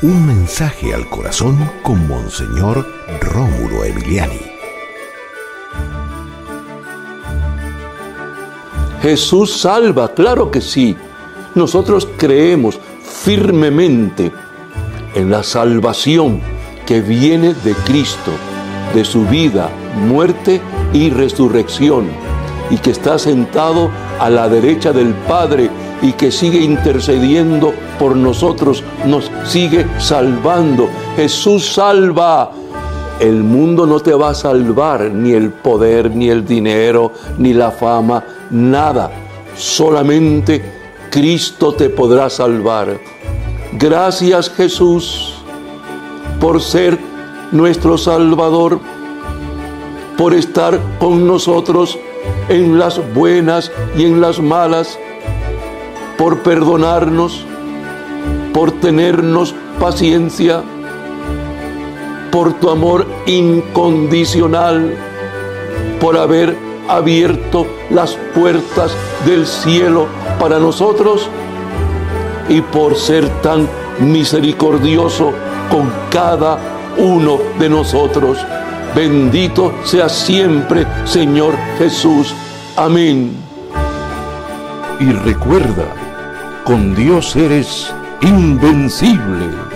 Un mensaje al corazón con Monseñor Rómulo Emiliani. Jesús salva, claro que sí. Nosotros creemos firmemente en la salvación que viene de Cristo, de su vida, muerte y resurrección, y que está sentado a la derecha del Padre y que sigue intercediendo por nosotros, nos sigue salvando. Jesús salva. El mundo no te va a salvar, ni el poder, ni el dinero, ni la fama, nada. Solamente Cristo te podrá salvar. Gracias Jesús por ser nuestro Salvador, por estar con nosotros en las buenas y en las malas, por perdonarnos, por tenernos paciencia, por tu amor incondicional, por haber abierto las puertas del cielo para nosotros y por ser tan misericordioso con cada uno de nosotros. Bendito sea siempre, Señor Jesús. Amén. Y recuerda, con Dios eres invencible.